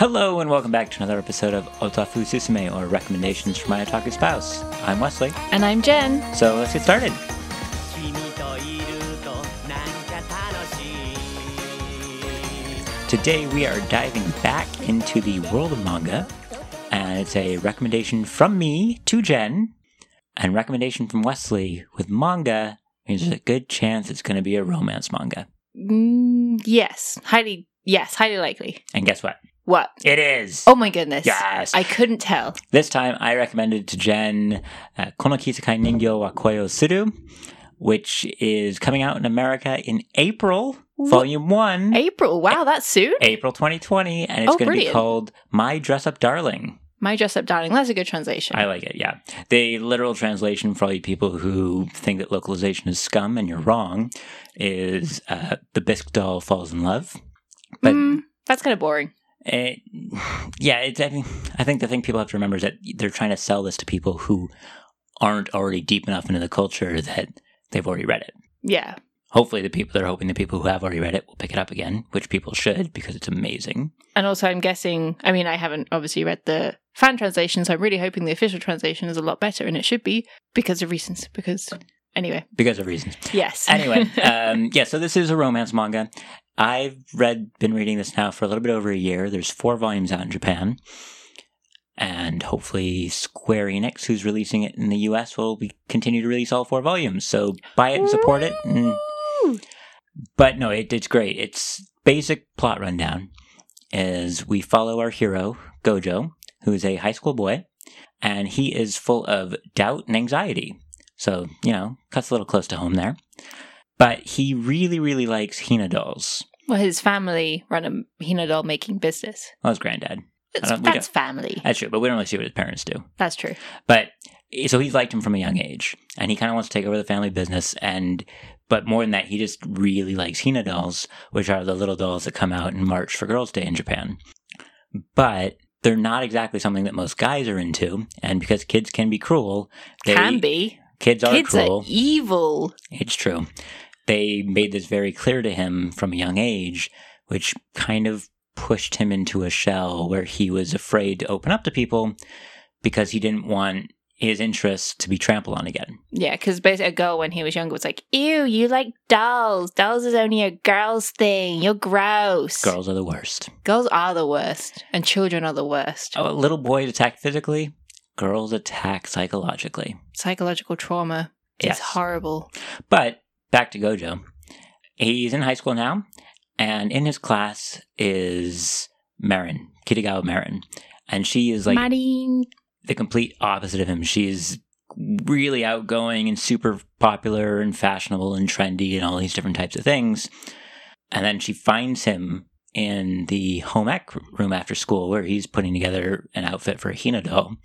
Hello and welcome back to another episode of Otafu Susume, or Recommendations for My Otaku Spouse. I'm Wesley. And I'm Jen. So let's get started. Today we are diving back into the world of manga, and it's a recommendation from me to Jen, and recommendation from Wesley with manga means there's a good chance it's going to be a romance manga. Mm, yes, highly, yes, highly likely. And guess what? What? It is. Oh my goodness. Yes. I couldn't tell. This time I recommended to Jen uh, Kono Ningyo wa Koi o Suru, which is coming out in America in April, Volume 1. April. Wow, that's soon. April 2020, and it's Oh, going to be called My Dress Up Darling. My dress up darling. That's a good translation. I like it, yeah. The literal translation for all you people who think that localization is scum and you're wrong is uh, The Bisque Doll Falls in Love. But Mm, that's kind of boring. It, yeah, it's, I, mean, I think the thing people have to remember is that they're trying to sell this to people who aren't already deep enough into the culture that they've already read it. Yeah. Hopefully, the people they're hoping the people who have already read it will pick it up again, which people should because it's amazing. And also, I'm guessing, I mean, I haven't obviously read the fan translation, so I'm really hoping the official translation is a lot better, and it should be because of reasons. Because, anyway, Because of reasons. yes. anyway, um, yeah, so this is a romance manga. I've read, been reading this now for a little bit over a year. There's four volumes out in Japan. And hopefully, Square Enix, who's releasing it in the US, will be, continue to release all four volumes. So buy it and support it. And, but no, it, it's great. It's basic plot rundown is we follow our hero, Gojo, who is a high school boy, and he is full of doubt and anxiety. So, you know, cuts a little close to home there. But he really, really likes Hina dolls. well, his family run a Hina doll making business. Well, his granddad. That's family. That's true, but we don't really see what his parents do. That's true. But so he's liked him from a young age, and he kind of wants to take over the family business. And but more than that, he just really likes Hina dolls, which are the little dolls that come out in March for Girls' Day in Japan. But they're not exactly something that most guys are into, and because kids can be cruel, they, Can be. kids are Kids cruel. are evil. It's true. They made this very clear to him from a young age, which kind of pushed him into a shell where he was afraid to open up to people because he didn't want his interests to be trampled on again. Yeah, because basically a girl when he was younger was like, "Ew, you like dolls? Dolls is only a girl's thing. You're gross." Girls are the worst. Girls are the worst, and children are the worst. Oh, little boys attack physically, girls attack psychologically. Psychological trauma is Yes. horrible. But back to Gojo. He's in high school now, and in his class is Marin, Kitagawa Marin. And she is like Marine. the complete opposite of him. She's really outgoing and super popular and fashionable and trendy and all these different types of things. And then she finds him in the home ec room after school where he's putting together an outfit for a Hina doll.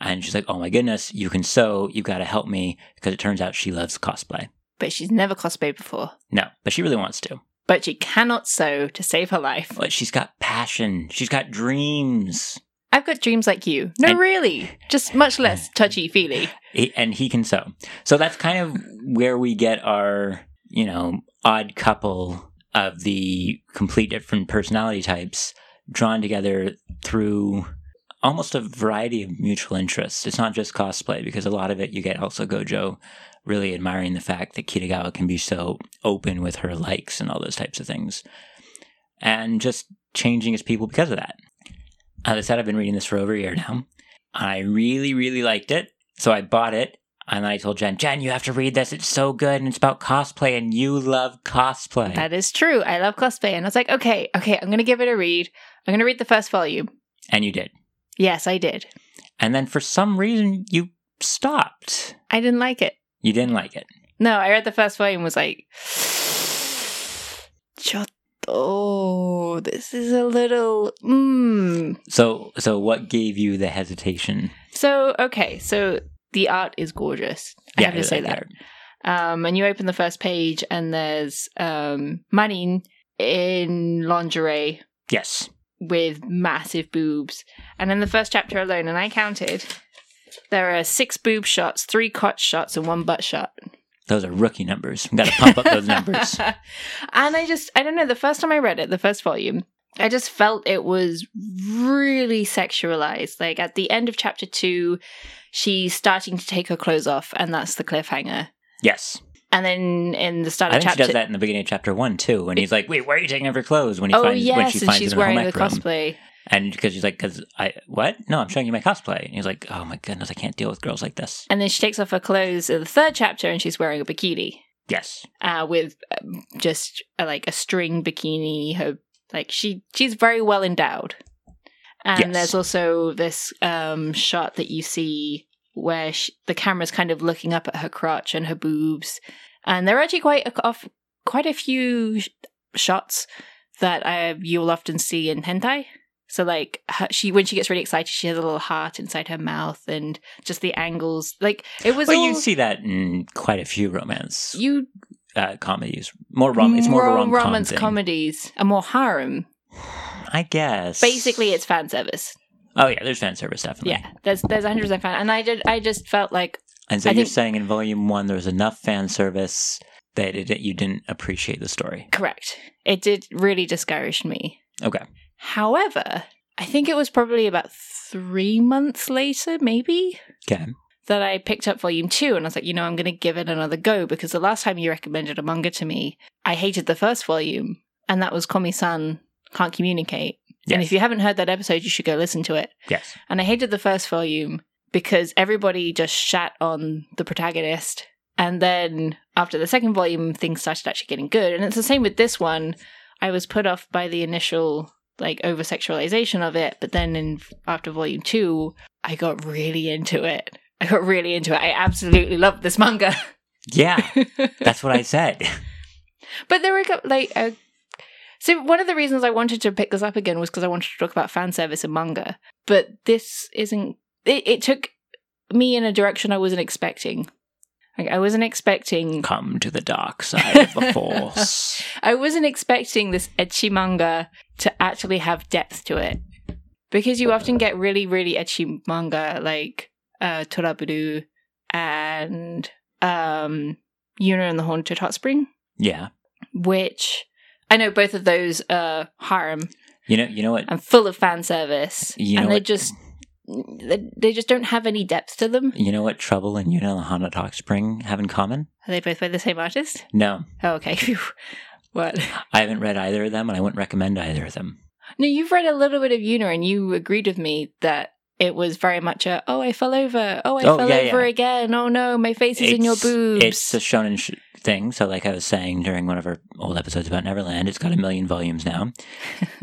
And she's like, Oh my goodness, you can sew. You've got to help me because it turns out she loves cosplay. But she's never cosplayed before. No, but she really wants to. But she cannot sew to save her life. But she's got passion. She's got dreams. I've got dreams like you. No, And- really. Just much less touchy feely. And he can sew. So that's kind of where we get our, you know, odd couple of the complete different personality types drawn together through almost a variety of mutual interests. It's not just cosplay because a lot of it you get also Gojo really admiring the fact that Kitagawa can be so open with her likes and all those types of things. And just changing his people because of that. As I said, I've been reading this for over a year now. And I really, really liked it. So I bought it and I told Jen, Jen, you have to read this. It's so good and it's about cosplay and you love cosplay. That is true. I love cosplay. And I was like, okay, okay, I'm going to give it a read. I'm going to read the first volume. and you did. Yes, I did. And then for some reason you stopped. I didn't like it. You didn't like it. No, I read the first volume and was like, Chotto, this is a little. Mm. So so what gave you the hesitation? So, okay, so the art is gorgeous. I have to say that. Um, and you open the first page, and there's um, Marin in lingerie Yes. with massive boobs. And in the first chapter alone, and I counted, there are six boob shots, three crotch shots, and one butt shot. Those are rookie numbers. We got to pump up those numbers. and I just, I don't know, the first time I read it, the first volume, I just felt it was really sexualized. Like at the end of chapter two, she's starting to take her clothes off, and that's the cliffhanger. Yes. And then in the start I of think chapter, she does that in the beginning of chapter one too, when he's like, "Wait, why are you taking off your clothes?" When he oh finds yes, when she and finds she's him in her wearing the room. cosplay. And because she's like, "Because I what? No, I'm showing you my cosplay." And he's like, "Oh my goodness, I can't deal with girls like this." And then she takes off her clothes in the third chapter, and she's wearing a bikini Yes, uh, with um, just uh, like a string bikini. Her like she she's very well endowed. And Yes. there's also this um, shot that you see where she, the camera's kind of looking up at her crotch and her boobs, and there are actually quite a, off, quite a few sh- shots that uh, you'll often see in hentai. So like her, she when she gets really excited, she has a little heart inside her mouth, and just the angles. Like it was well, all you see that in quite a few romance you uh, comedies. More rom, it's more of a rom romance thing. comedies are more harem. I guess. Basically, it's fan service. Oh yeah, there's fan service definitely. Yeah, there's there's 100 percent fan, and I did I just felt like And so I you're think- saying in volume one there was enough fan service that it, you didn't appreciate the story. correct. It did really discourage me. Okay. However, I think it was probably about three months later, maybe, Okay. that I picked up volume two, and I was like, you know, I'm going to give it another go because the last time you recommended a manga to me, I hated the first volume, and that was Komi-san Can't Communicate. And if you haven't heard that episode, you should go listen to it. Yes. And I hated the first volume because everybody just shat on the protagonist. And then after the second volume, things started actually getting good. And it's the same with this one. I was put off by the initial like over sexualization of it, but then in after volume two, I got really into it. I got really into it. I absolutely loved this manga. Yeah, that's what I said. But there were like uh, so one of the reasons I wanted to pick this up again was because I wanted to talk about fan service in manga. But this isn't. It, it took me in a direction I wasn't expecting. Like I wasn't expecting. Come to the dark side of the force. I wasn't expecting this ecchi manga to actually have depth to it. Because you often get really, really ecchi manga like uh, Toraburu and um, Yuna and the Haunted Hot Spring. Yeah. which I know both of those are harem You know. You know what? and full of fan service, You know and they what- just they, they just don't have any depth to them. You know what? Trouble and Yuna and the Hana Hot Spring have in common? Are they both by the same artist? No, Oh, okay. What? I haven't read either of them, and I wouldn't recommend either of them. No, you've read a little bit of Yuna, and you agreed with me that it was very much a oh I fell over, oh I Oh, fell yeah, over yeah. again, oh no my face is in your boobs. It's a shonen sh- thing. So, like I was saying during one of our old episodes about Neverland, it's got a mm-hmm. million volumes now.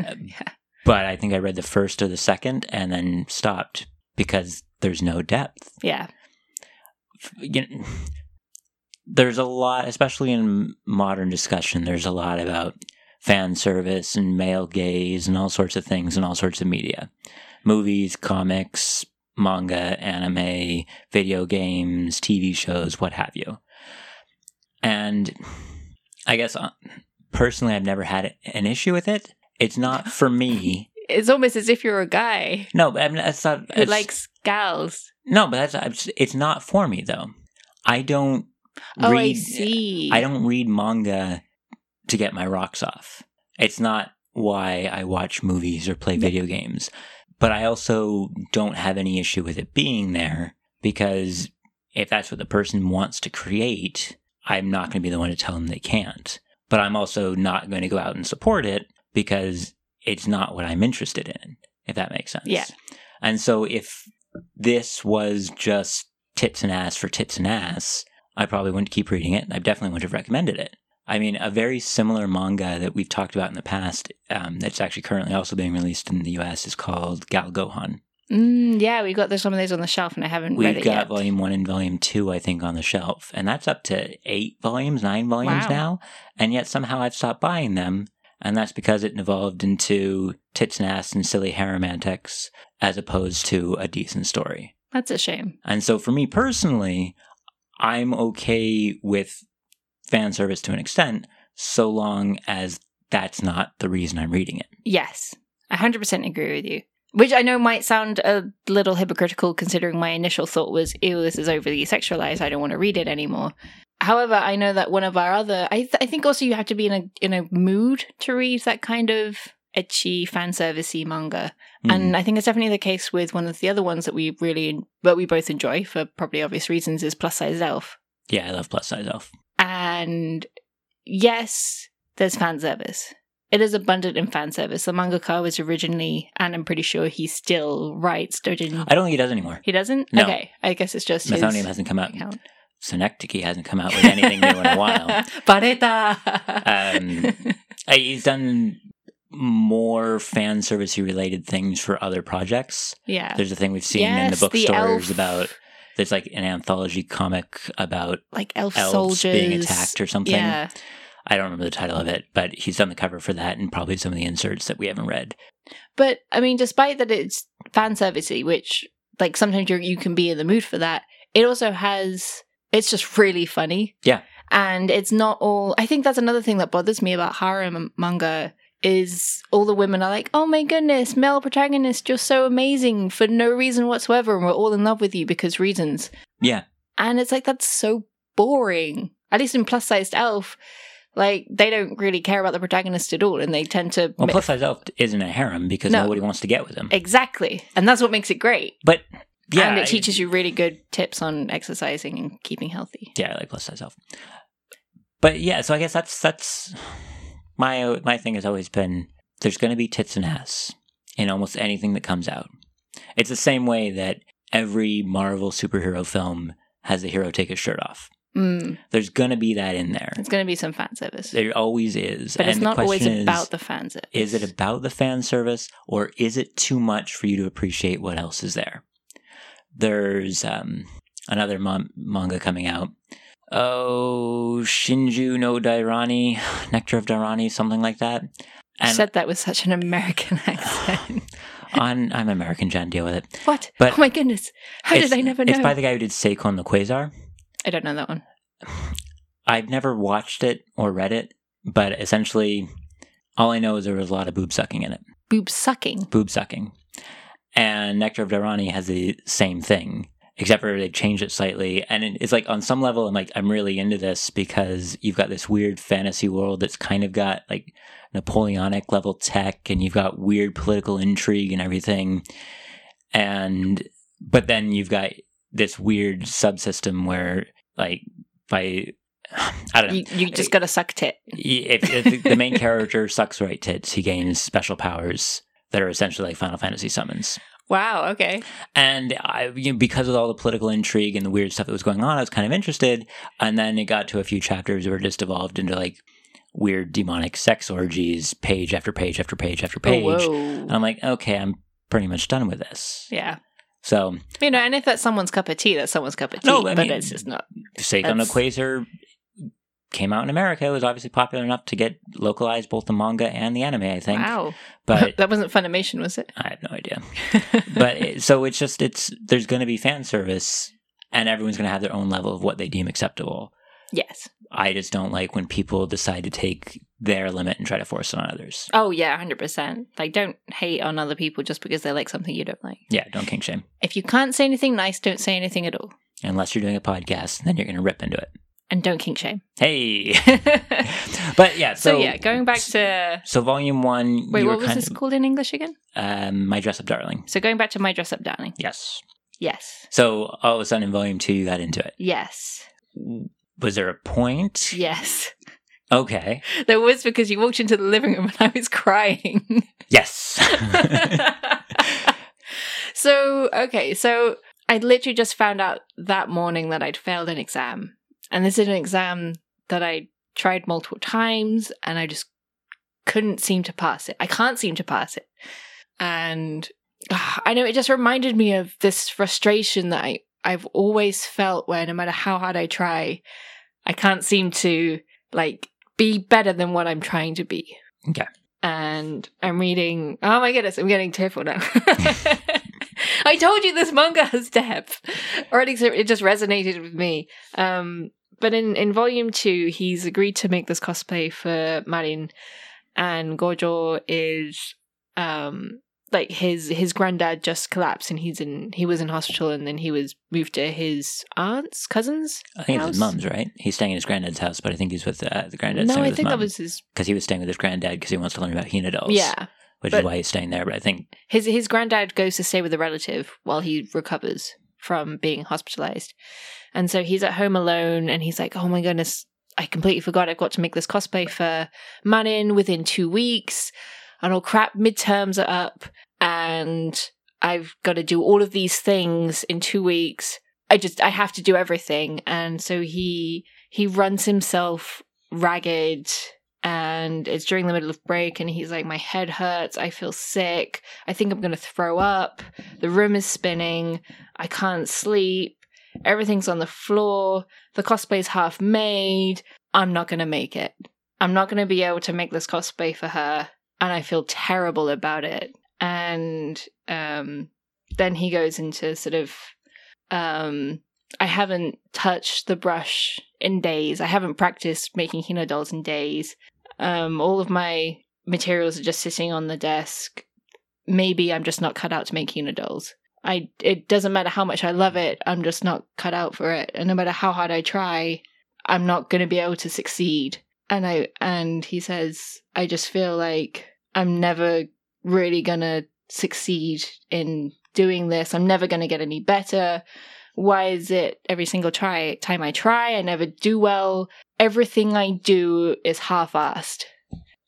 Um, but I think I read the first or the second and then stopped because there's no depth. yeah, You know, there's a lot, especially in modern discussion, there's a lot about fan service and male gaze and all sorts of things in all sorts of media movies, comics, manga, anime, video games, TV shows, what have you. And I guess uh, personally, I've never had an issue with it. It's not for me. it's almost as if you're a guy No, but I mean, that's not. who it's- likes gals. no, but that's it's- it's not for me though. I don't Oh, read. Eh, I see. I don't read manga to get my rocks off. It's not why I watch movies or play video games. But I also don't have any issue with it being there because if that's what the person wants to create, I'm not going to be the one to tell them they can't. But I'm also not going to go out and support it because it's not what I'm interested in, if that makes sense. Yeah. And so if this was just tits and ass for tits and ass, I probably wouldn't keep reading it. I definitely wouldn't have recommended it. I mean, a very similar manga that we've talked about in the past, um, that's actually currently also being released in the US, is called Gal Gohan. Mm, yeah, we got those, some of those on the shelf, and I haven't read it. We've got yet. volume one and volume two, I think, on the shelf, and that's up to eight volumes, nine volumes Wow. now. And yet somehow I've stopped buying them, and that's because it evolved into tits and ass and silly harem antics as opposed to a decent story. That's a shame. And so for me personally, I'm okay with fan service to an extent, so long as that's not the reason I'm reading it. Yes, I hundred percent agree with you. Which I know might sound a little hypocritical, considering my initial thought was, "Ew, this is overly sexualized. I don't want to read it anymore." However, I know that one of our other, I, th- I think also you have to be in a in a mood to read that kind of ecchi fan servicey manga. Mhm. And I think it's definitely the case with one of the other ones that we really, that we both enjoy for probably obvious reasons is Plus Size Elf. yeah, I love plus size elf. And yes, there's fan service. It is abundant in fan service. The mangaka was originally, and I'm pretty sure he still writes Dojin. I don't think he does anymore. He doesn't? No. Okay. I guess it's just Methonium hasn't come out. account. Synecdoche hasn't come out with anything new in a while. Bareta! Um, He's done more fan servicey related things for other projects. yeah. There's a thing we've seen in Yes, the the bookstores elf. about there's like an anthology comic about Like elf elves soldiers. being attacked or something. Yeah. I don't remember the title of it, but he's done the cover for that and probably some of the inserts that we haven't read. But I mean, despite that it's fan servicey, which like sometimes you you can be in the mood for that, it also has it's just really funny. Yeah. And it's not all I think that's another thing that bothers me about harem manga is all the women are like, "Oh my goodness, male protagonist, you're so amazing for no reason whatsoever and we're all in love with you because reasons." Yeah. And it's like that's so boring. At least in plus sized elf, like they don't really care about the protagonist at all and they tend to Well, plus size elf isn't a harem because No. nobody wants to get with him. Exactly. And that's what makes it great. But yeah, and it I- teaches you really good tips on exercising and keeping healthy. yeah, I like plus size elf. But yeah, so I guess that's that's my my thing has always been there's going to be tits and ass in almost anything that comes out. It's the same way that every Marvel superhero film has the hero take his shirt off. Mm, There's going to be that in there. it's going to be some fan service. There always is. but it's And the not always is, about the fan service. Is it about the fan service or is it too much for you to appreciate what else is there? There's um, another mon- manga coming out. Oh, Shinju no Dairani, Nectar of Dairani, something like that. You And said that with such an American accent. on, I'm American, Jen, deal with it. what? But oh my goodness. How did I never know? It's by the guy who did Seikon the Qwaser. I don't know that one. I've never watched it or read it, but essentially, all I know is there was a lot of boob sucking in it. Boob sucking. boob sucking. And Nectar of Dairani has the same thing, except for they've changed it slightly. And it's like on some level, I'm like, I'm really into this because you've got this weird fantasy world that's kind of got like Napoleonic level tech, and you've got weird political intrigue and everything. And but then you've got this weird subsystem where, like, by I don't know. You, you just got to suck tit. if, if the main character sucks right tits, he gains special powers that are essentially like Final Fantasy summons. Wow, okay. And I, you know, because of all the political intrigue and the weird stuff that was going on, I was kind of interested. And then it got to a few chapters where it just evolved into like weird demonic sex orgies, page after page after page after oh, page. Oh, and. I'm like, okay, I'm pretty much done with this. Yeah. So, You know, and if that's someone's cup of tea, that's someone's cup of tea. No, I but mean- it's just not. Seikon the That's- Qwaser came out in America. It was obviously popular enough to get localized both the manga and the anime, I think. Wow. But that wasn't Funimation, was it? I have no idea. but it, so it's just it's there's going to be fan service and everyone's going to have their own level of what they deem acceptable yes. i just don't like when people decide to take their limit and try to force it on others Oh, yeah, 100%. Like, don't hate on other people just because they like something you don't like. yeah don't kink shame If you can't say anything nice, don't say anything at all. unless you're doing a podcast then you're going to rip into it And don't kink shame. hey but yeah so, yeah, going back to. so volume one Wait, what was this of- called in English again? um, my dress up darling So, going back to My Dress Up Darling. yes Yes. so all of a sudden in volume two you got into it Yes. was there a point Yes. okay There was because you walked into the living room and I was crying. yes so, okay, so I literally just found out that morning that I'd failed an exam. And this is an exam that I tried multiple times and I just couldn't seem to pass it. I can't seem to pass it. And ah, I know it just reminded me of this frustration that I, I've always felt where no matter how hard I try, I can't seem to like be better than what I'm trying to be. Okay. And I'm reading. Oh my goodness, I'm getting tearful now. I told you this manga has depth, or at least it just resonated with me. Um, but in in volume two, he's agreed to make this cosplay for Marin, and Gojo is um like his his granddad just collapsed and he's in he was in hospital and then he was moved to his aunt's cousins. I think it's his house? mom's, right? He's staying in his granddad's house, but I think he's with uh, the granddad. no, I think his that was his. because he was staying with his granddad because he wants to learn about Hina dolls. Yeah, which But- is why he's staying there. But I think his his granddad goes to stay with a relative while he recovers from being hospitalized. And so he's at home alone and he's like oh my goodness i completely forgot i've got to make this cosplay for Marin within two weeks and oh crap midterms are up and i've got to do all of these things in two weeks. I just i have to do everything. And so he he runs himself ragged and it's during the middle of break and he's like my head hurts. I feel sick. I think i'm going to throw up. The room is spinning. I can't sleep. Everything's on the floor. The cosplay's half made. I'm not going to make it. I'm not going to be able to make this cosplay for her and i feel terrible about it. And um then he goes into sort of um I haven't touched the brush in days. I haven't practiced making Hina dolls in days. Um, all of my materials are just sitting on the desk. Maybe I'm just not cut out to make Hina dolls. I it doesn't matter how much I love it, I'm just not cut out for it. And no matter how hard I try, I'm not going to be able to succeed. And I and he says, I just feel like I'm never really going to succeed in doing this. I'm never going to get any better why is it every single try time I try I never do well? Everything I do is half-assed.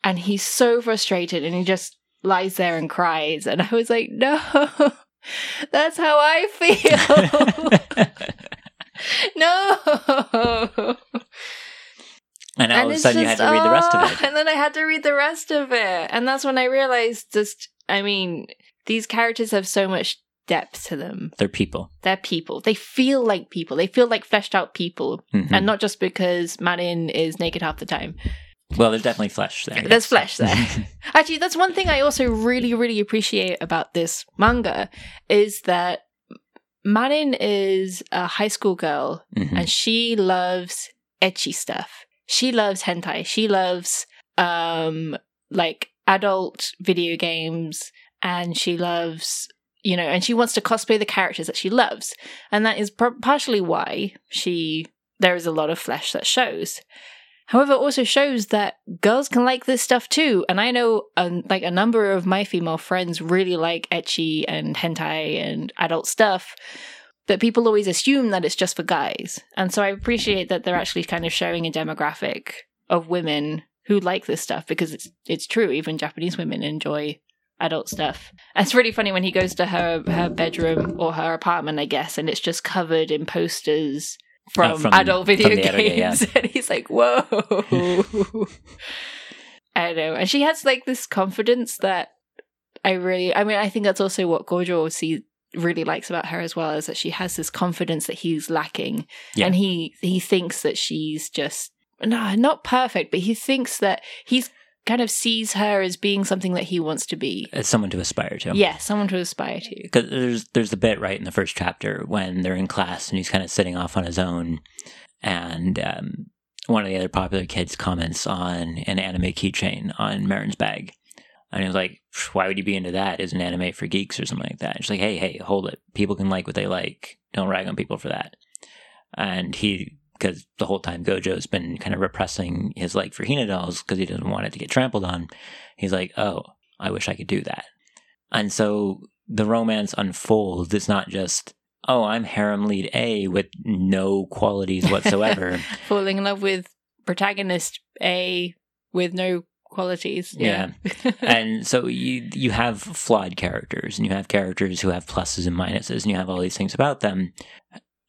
And he's so frustrated and he just lies there and cries. And I was like no that's how I feel. No. And all of a sudden you had to read the rest of oh, it. And then I had to read the rest of it. And that's when I realized just, I mean, these characters have so much depth to them. They're people. They're people. They feel like people. They feel like fleshed out people. Mhm. And not just because Marin is naked half the time. well, there's definitely flesh there. There's yes. flesh there. Actually, that's one thing I also really, really appreciate about this manga is that Marin is a high school girl Mhm. and she loves ecchi stuff. She loves hentai. She loves um like adult video games and she loves you know and she wants to cosplay the characters that she loves. And that is par- partially why she there is a lot of flesh that shows. However, also shows that girls can like this stuff too. And I know um, like a number of my female friends really like ecchi and hentai and adult stuff but people always assume that it's just for guys. And so I appreciate that they're actually kind of showing a demographic of women who like this stuff because it's it's true. Even Japanese women enjoy adult stuff. And it's really funny when he goes to her her bedroom or her apartment, I guess, and it's just covered in posters from, Oh, from- adult video from other- yeah, games. and he's like, "Whoa." I don't know. And she has like this confidence that I really I mean, I think that's also what Gojo see really likes about her as well is that she has this confidence that he's lacking. Yeah. And he he thinks that she's just no, not perfect, but he thinks that he's kind of sees her as being something that he wants to be. As someone to aspire to. Yeah, someone to aspire to. Because there's there's the bit right in the first chapter when they're in class and he's kind of sitting off on his own, and um, one of the other popular kids comments on an anime keychain on Marin's bag, and he was like, "Why would you be into that? Is an anime for geeks or something like that?" And She's like, "Hey, hey, hold it. People can like what they like. Don't rag on people for that." And he, because the whole time Gojo's been kind of repressing his like for Hina dolls because he doesn't want it to get trampled on. He's like, "Oh, I wish I could do that." And so the romance unfolds. It's not just, oh, I'm harem lead A with no qualities whatsoever. Falling in love with protagonist A with no qualities. Yeah. and so you you have flawed characters and you have characters who have pluses and minuses and you have all these things about them.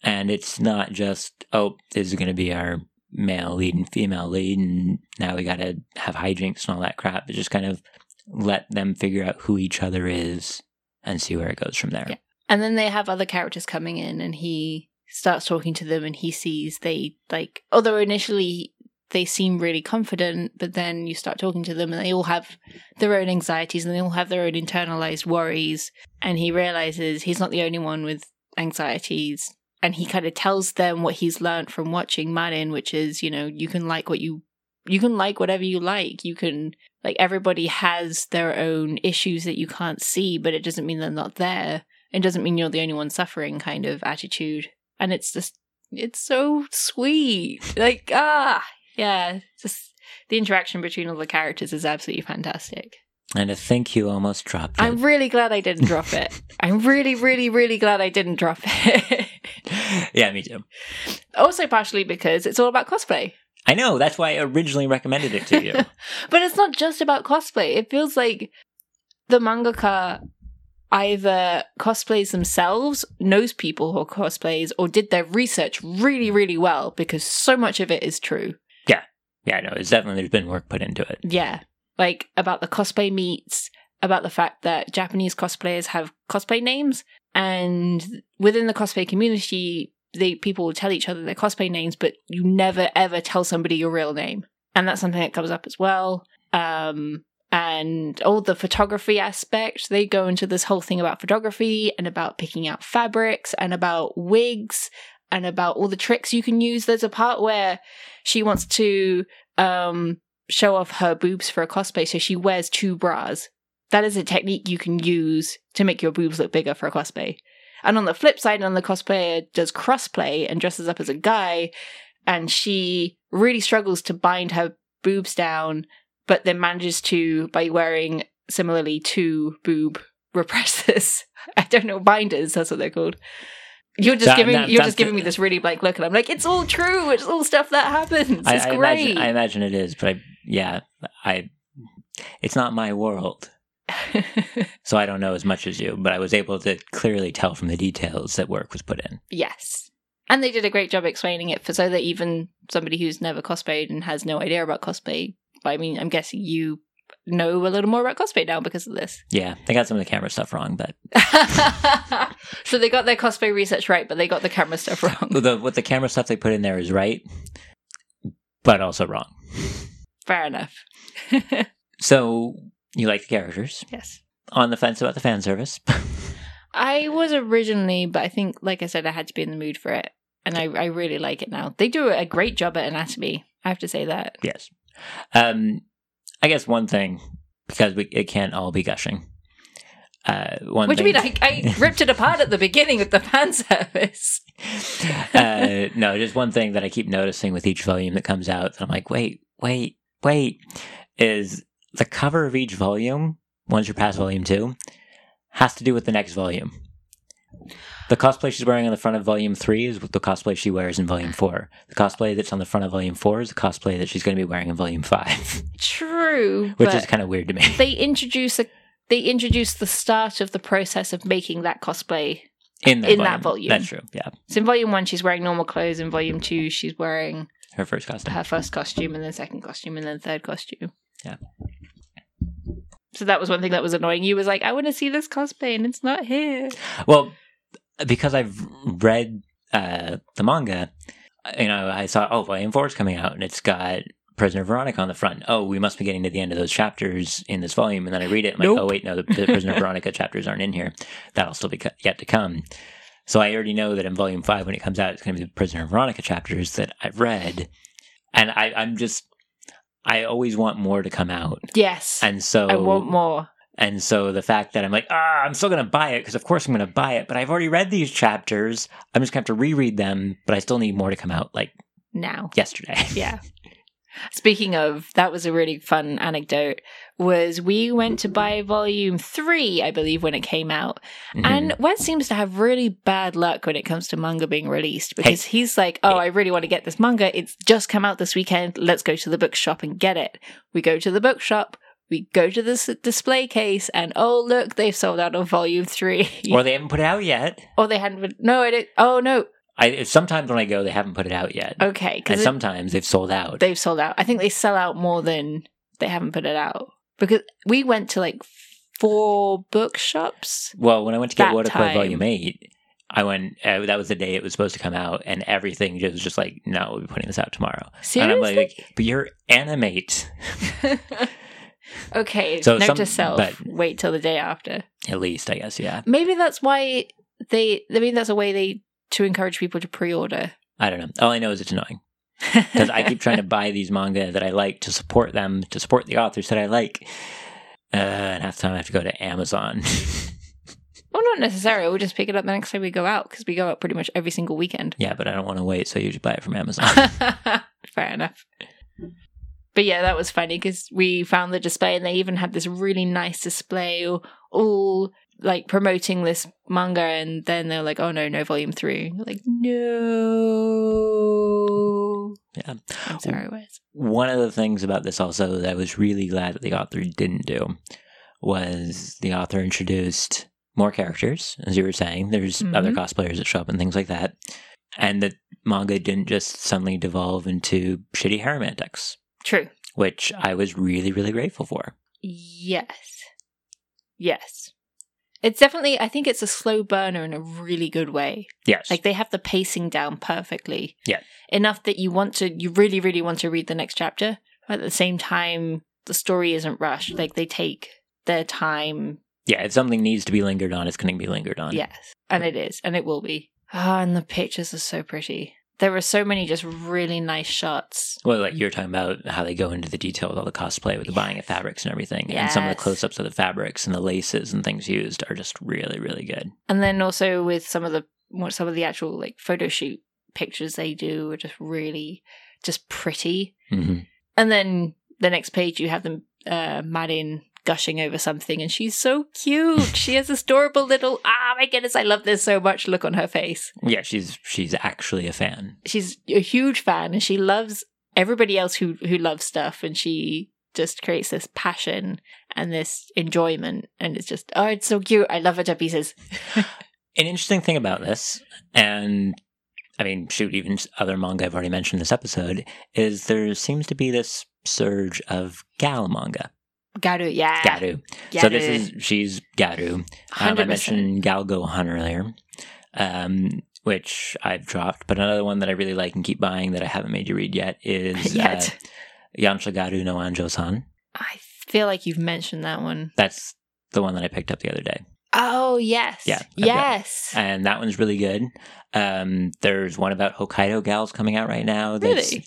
And it's not just, oh, this is going to be our male lead and female lead, and now we got to have hijinks and all that crap. It just kind of let them figure out who each other is and see where it goes from there. Yeah. And then they have other characters coming in, and he starts talking to them, and he sees they like, although initially they seem really confident, but then you start talking to them, and they all have their own anxieties, and they all have their own internalized worries. And he realizes he's not the only one with anxieties. And he kind of tells them what he's learned from watching Marin, which is, you know, you can like what you, you can like whatever you like. You can like everybody has their own issues that you can't see, but it doesn't mean they're not there. It doesn't mean you're the only one suffering kind of attitude. And it's just it's so sweet. Like, ah yeah. Just the interaction between all the characters is absolutely fantastic. And to think you almost dropped it. I'm really glad I didn't drop it. I'm really, really, really glad I didn't drop it. yeah, me too. also, partially because it's all about cosplay. I know. That's why I originally recommended it to you. But it's not just about cosplay. It feels like the mangaka either cosplays themselves, knows people who cosplays, or did their research really, really well because so much of it is true. yeah, no, it's definitely there's been work put into it. Yeah. Like about the cosplay meets, about the fact that Japanese cosplayers have cosplay names, and within the cosplay community, they people will tell each other their cosplay names, but you never ever tell somebody your real name. And that's something that comes up as well. Um and all the photography aspect, they go into this whole thing about photography and about picking out fabrics and about wigs and about all the tricks you can use. There's a part where she wants to um show off her boobs for a cosplay, so she wears two bras. That is a technique you can use to make your boobs look bigger for a cosplay. And on the flip side, on the cosplayer does crossplay and dresses up as a guy, and she really struggles to bind her boobs down, but then manages to by wearing similarly two boob repressors. I don't know binders. That's what they're called. You're just That- giving that- you're just giving me this really blank look, and I'm like, it's all true. It's all stuff that happens. I, It's I great. imagine, I imagine it is, but I, yeah, I. It's not my world, so I don't know as much as you. But I was able to clearly tell from the details that work was put in. Yes. And they did a great job explaining it for so that even somebody who's never cosplayed and has no idea about cosplay, I mean, I'm guessing you know a little more about cosplay now because of this. Yeah, they got some of the camera stuff wrong, but so they got their cosplay research right, but they got the camera stuff wrong. the what the camera stuff they put in there is right, but also wrong. Fair enough. So you like the characters yes. on the fence about the fan service. I was originally, but I think, like I said, I had to be in the mood for it. And I, I really like it now. They do a great job at anatomy. I have to say that. yes, um, I guess one thing because we, it can't all be gushing. Uh, one What do you thing, mean? I, I ripped it apart at the beginning with the fan service. uh, no, just one thing that I keep noticing with each volume that comes out. That I'm like, wait, wait, wait, is the cover of each volume. Once you're past volume two, has to do with the next volume. The cosplay she's wearing on the front of volume three is the cosplay she wears in volume four. The cosplay that's on the front of volume four is the cosplay that she's going to be wearing in volume five, True, which is kind of weird to me. they introduce a they introduce the start of the process of making that cosplay. In that, in volume. that volume. That's true. Yeah. So in volume one, she's wearing normal clothes. In volume two, she's wearing Her first costume. her first costume, and then second costume, and then third costume. Yeah. So that was one thing that was annoying you. Was like, I want to see this cosplay, and it's not here. Well, because I've read uh, the manga, you know, I saw, oh, volume four is coming out and it's got Prisoner Veronica on the front. Oh, we must be getting to the end of those chapters in this volume. And then I read it, I'm like, oh, wait, no, the, the Prisoner Veronica chapters aren't in here. That'll still be co- yet to come. So I already know that in volume five, when it comes out, it's going to be the Prisoner Veronica chapters that I've read. And I, I'm just, I always want more to come out. Yes, And so I want more. and so the fact that I'm like, ah, I'm still going to buy it because of course I'm going to buy it, but I've already read these chapters. I'm just going to have to reread them, but I still need more to come out like now. yesterday. Yeah. Speaking of, that was a really fun anecdote. Was we went to buy volume three, I believe, when it came out, Mhm. and Wes seems to have really bad luck when it comes to manga being released because he's like, "Oh, I really want to get this manga. It's just come out this weekend. Let's go to the bookshop and get it." We go to the bookshop. We go to this display case, and oh look, they've sold out of volume three. or they haven't put it out yet. or they hadn't. No, it. Oh no. I sometimes when I go, they haven't put it out yet, Okay, and because sometimes they've sold out. they've sold out. I think they sell out more than they haven't put it out because we went to like four bookshops. well, when I went to get Watercore. Volume Eight, I went. Uh, that was the day it was supposed to come out, and everything just was just like, no, we'll be putting this out tomorrow. And I'm Seriously? like, but you're animate okay, So note some- to self: but- wait till the day after. at least, I guess. Yeah, Maybe that's why they. I mean, that's a way they to encourage people to pre-order. I don't know. All I know is it's annoying. Because I keep trying to buy these manga that I like to support them, to support the authors that I like. Uh, and half the time I have to go to Amazon. well, not necessarily. We'll just pick it up the next time we go out because we go out pretty much every single weekend. yeah, but I don't want to wait, so you usually buy it from Amazon. Fair enough. But yeah, that was funny because we found the display and they even had this really nice display all like promoting this manga and then they're like, oh no, no volume three. Like, no. Yeah. I'm sorry, Wes. One of the things about this also that I was really glad that the author didn't do was the author introduced more characters, as you were saying. There's Mhm. other cosplayers that show up and things like that. And that manga didn't just suddenly devolve into shitty harem antics, True. which I was really, really grateful for. Yes. Yes. It's definitely, I think it's a slow burner in a really good way. Yes. Like they have the pacing down perfectly. Yeah. Enough that you want to, you really, really want to read the next chapter. But at the same time, the story isn't rushed. Like they take their time. yeah, if something needs to be lingered on, it's going to be lingered on. Yes. And it is. And it will be. Ah, and the pictures are so pretty. There were so many just really nice shots. Well, like you were talking about how they go into the detail with all the cosplay with the buying of fabrics and everything. And some of the close ups of the fabrics and the laces and things used are just really, really good. And then also with some of the some of the actual like photo shoot pictures they do are just really just pretty. hmm And then the next page you have them uh Marin gushing over something and she's so cute. she has this adorable little ah my goodness, I love this so much look on her face. Yeah, she's she's actually a fan. She's a huge fan and she loves everybody else who who loves stuff and she just creates this passion and this enjoyment and it's just oh it's so cute. I love it to pieces. An interesting thing about this, and I mean, shoot, even other manga I've already mentioned this episode, is there seems to be this surge of gal manga. Garu, yeah. Garu. So this is she's Garu. Um, I 100%. mentioned Galgo Gohan earlier, um, which I've dropped, but another one that I really like and keep buying that I haven't made you read yet is Yet. Uh, Yancha Garu no Anjo-san. I feel like you've mentioned that one. That's the one that I picked up the other day. Oh yes, Yeah, got- yes. and that one's really good. Um, there's one about Hokkaido gals coming out right now. That's, Really?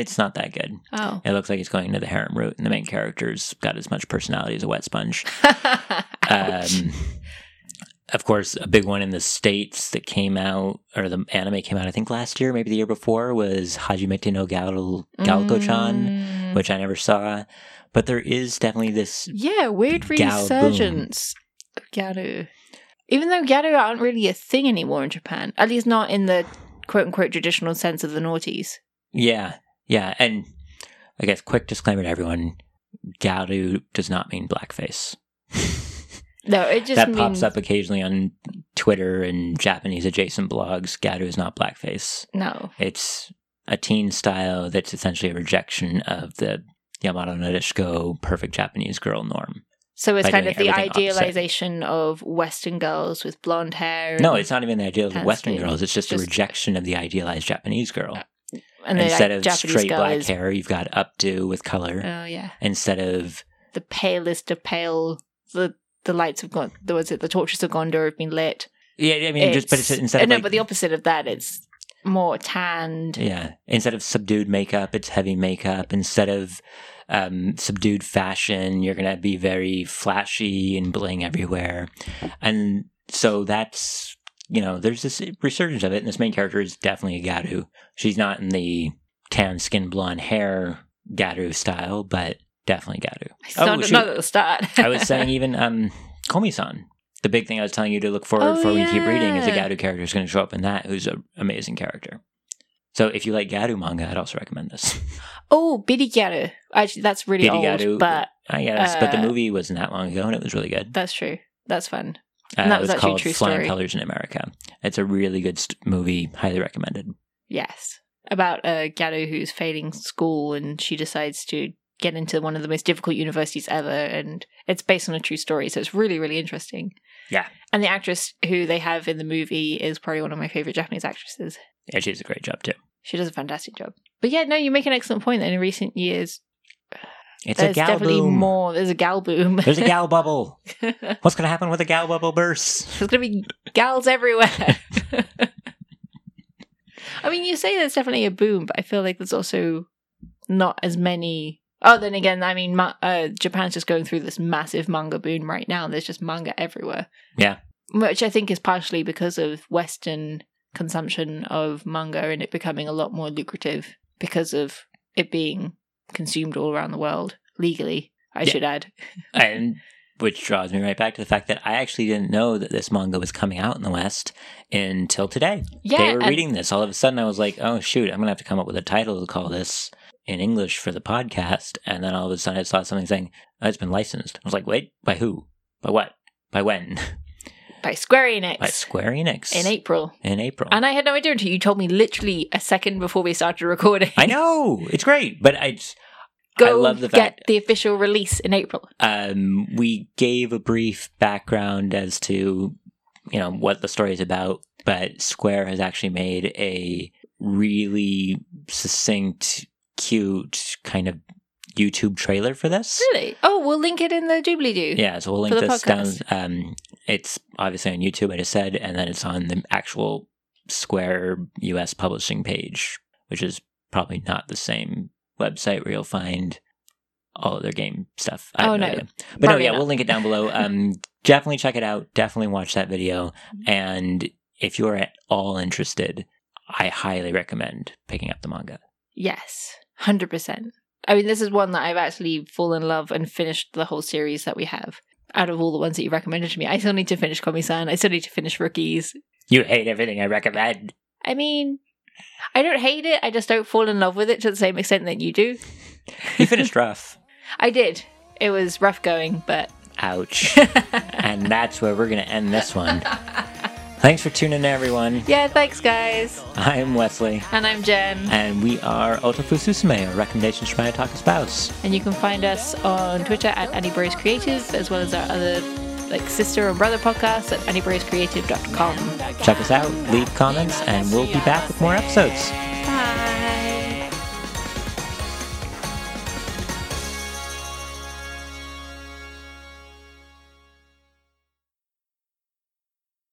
It's not that good. oh, It looks like it's going into the harem route, and the main character's got as much personality as a wet sponge. Um, of course, a big one in the states that came out, or the anime came out, I think last year, maybe the year before, was Hajimete no Gal Galgo-chan, Mm. which I never saw. But there is definitely this. yeah, weird resurgence of Garu. Even though Garu aren't really a thing anymore in Japan, at least not in the quote unquote traditional sense of the noughties. Yeah, yeah, and I guess quick disclaimer to everyone: Garu does not mean blackface. No, it just that means pops up occasionally on Twitter and Japanese adjacent blogs. Garu is not blackface. no. It's a teen style that's essentially a rejection of the Yamato Nadeshiko perfect Japanese girl norm. So it's kind of the everything opposite. idealization of Western girls with blonde hair. No, it's not even the ideal of Western to. girls. It's just, Just- a rejection of the idealized Japanese girl. and the Instead like, of Japanese straight black is, hair, you've got updo with color. Oh yeah. Instead of the palest of pale. The the lights have gone. Was it. The torches of Gondor have been lit. yeah, I mean, just but it's instead uh, of no, like, but the opposite of that. It's more tanned. Yeah. Instead of subdued makeup, it's heavy makeup. Instead of um, subdued fashion, you're going to be very flashy and bling everywhere. And so that's, you know, there's this resurgence of it. And this main character is definitely a Garu. She's not in the tan skin, blonde hair Garu style, but definitely Garu. Not, shoot. not at the start. I was saying even um, Komi-san. The big thing I was telling you to look forward Oh, for when you keep reading is a yeah. Garu character is going to show up in that, who's an amazing character. So if you like Garu manga, I'd also recommend this. oh, Biri Garu. Actually, that's really Biddy old, but I guess, but the uh, movie wasn't long ago, and it was really good. that's true. That's fun. Uh, and that was was actually called true Flying story. Colors in America. It's a really good st- movie, highly recommended. Yes, about a Garu who's failing school and she decides to get into one of the most difficult universities ever, and it's based on a true story, so it's really, really interesting. Yeah. And the actress who they have in the movie is probably one of my favorite Japanese actresses. Yeah, she does a great job too. She does a fantastic job. But yeah, no, you make an excellent point that in recent years, It's there's a gal definitely boom. more. There's a gal boom. There's a gal bubble. What's going to happen with a gal bubble burst? There's going to be gals everywhere. I mean, you say there's definitely a boom, but I feel like there's also not as many. Oh, then again, I mean, ma- uh, Japan's just going through this massive manga boom right now. There's just manga everywhere. Yeah. Which I think is partially because of Western consumption of manga and it becoming a lot more lucrative because of it being consumed all around the world legally. I Yeah. should add. and which draws me right back to the fact that I actually didn't know that this manga was coming out in the West until today. Yeah, they were and- reading this. All of a sudden, I was like, "Oh shoot, I'm gonna have to come up with a title to call this in English for the podcast." And then all of a sudden, I saw something saying oh, it's been licensed. I was like, "Wait, by who? By what? By when? by Square Enix by Square Enix in April. In April. And I had no idea until you told me literally a second before we started recording. I know it's great, but I just, Go I love the get the official release in April. um, we gave a brief background as to you know what the story is about, but Square has actually made a really succinct, cute kind of YouTube trailer for this. Really? Oh, we'll link it in the doobly doo. Yeah, so we'll link this down. Um, it's obviously on YouTube, I just said, and then it's on the actual Square US publishing page, which is probably not the same website where you'll find all of their game stuff. I Oh, no no. But no, yeah, not. we'll link it down below. Um, definitely check it out. Definitely watch that video. And if you're at all interested, I highly recommend picking up the manga. Yes, hundred percent. I mean, this is one that I've actually fallen in love and finished the whole series that we have. Out of all the ones that you recommended to me, I still need to finish Komi-san. I still need to finish Rookies. You hate everything I recommend. I mean, I don't hate it. I just don't fall in love with it to the same extent that you do. You finished rough. I did. It was rough going, but Ouch. and that's where we're going to end this one. Thanks for tuning in, everyone. yeah. Thanks, guys. I'm Wesley, And I'm Jen. and we are Otafu Susume, or Recommendations from my Otaku Spouse. And you can find us on Twitter at Annie Creative, as well as our other like sister and brother podcasts at anniebroscreative.com. Check us out, leave comments, and we'll be back with more episodes.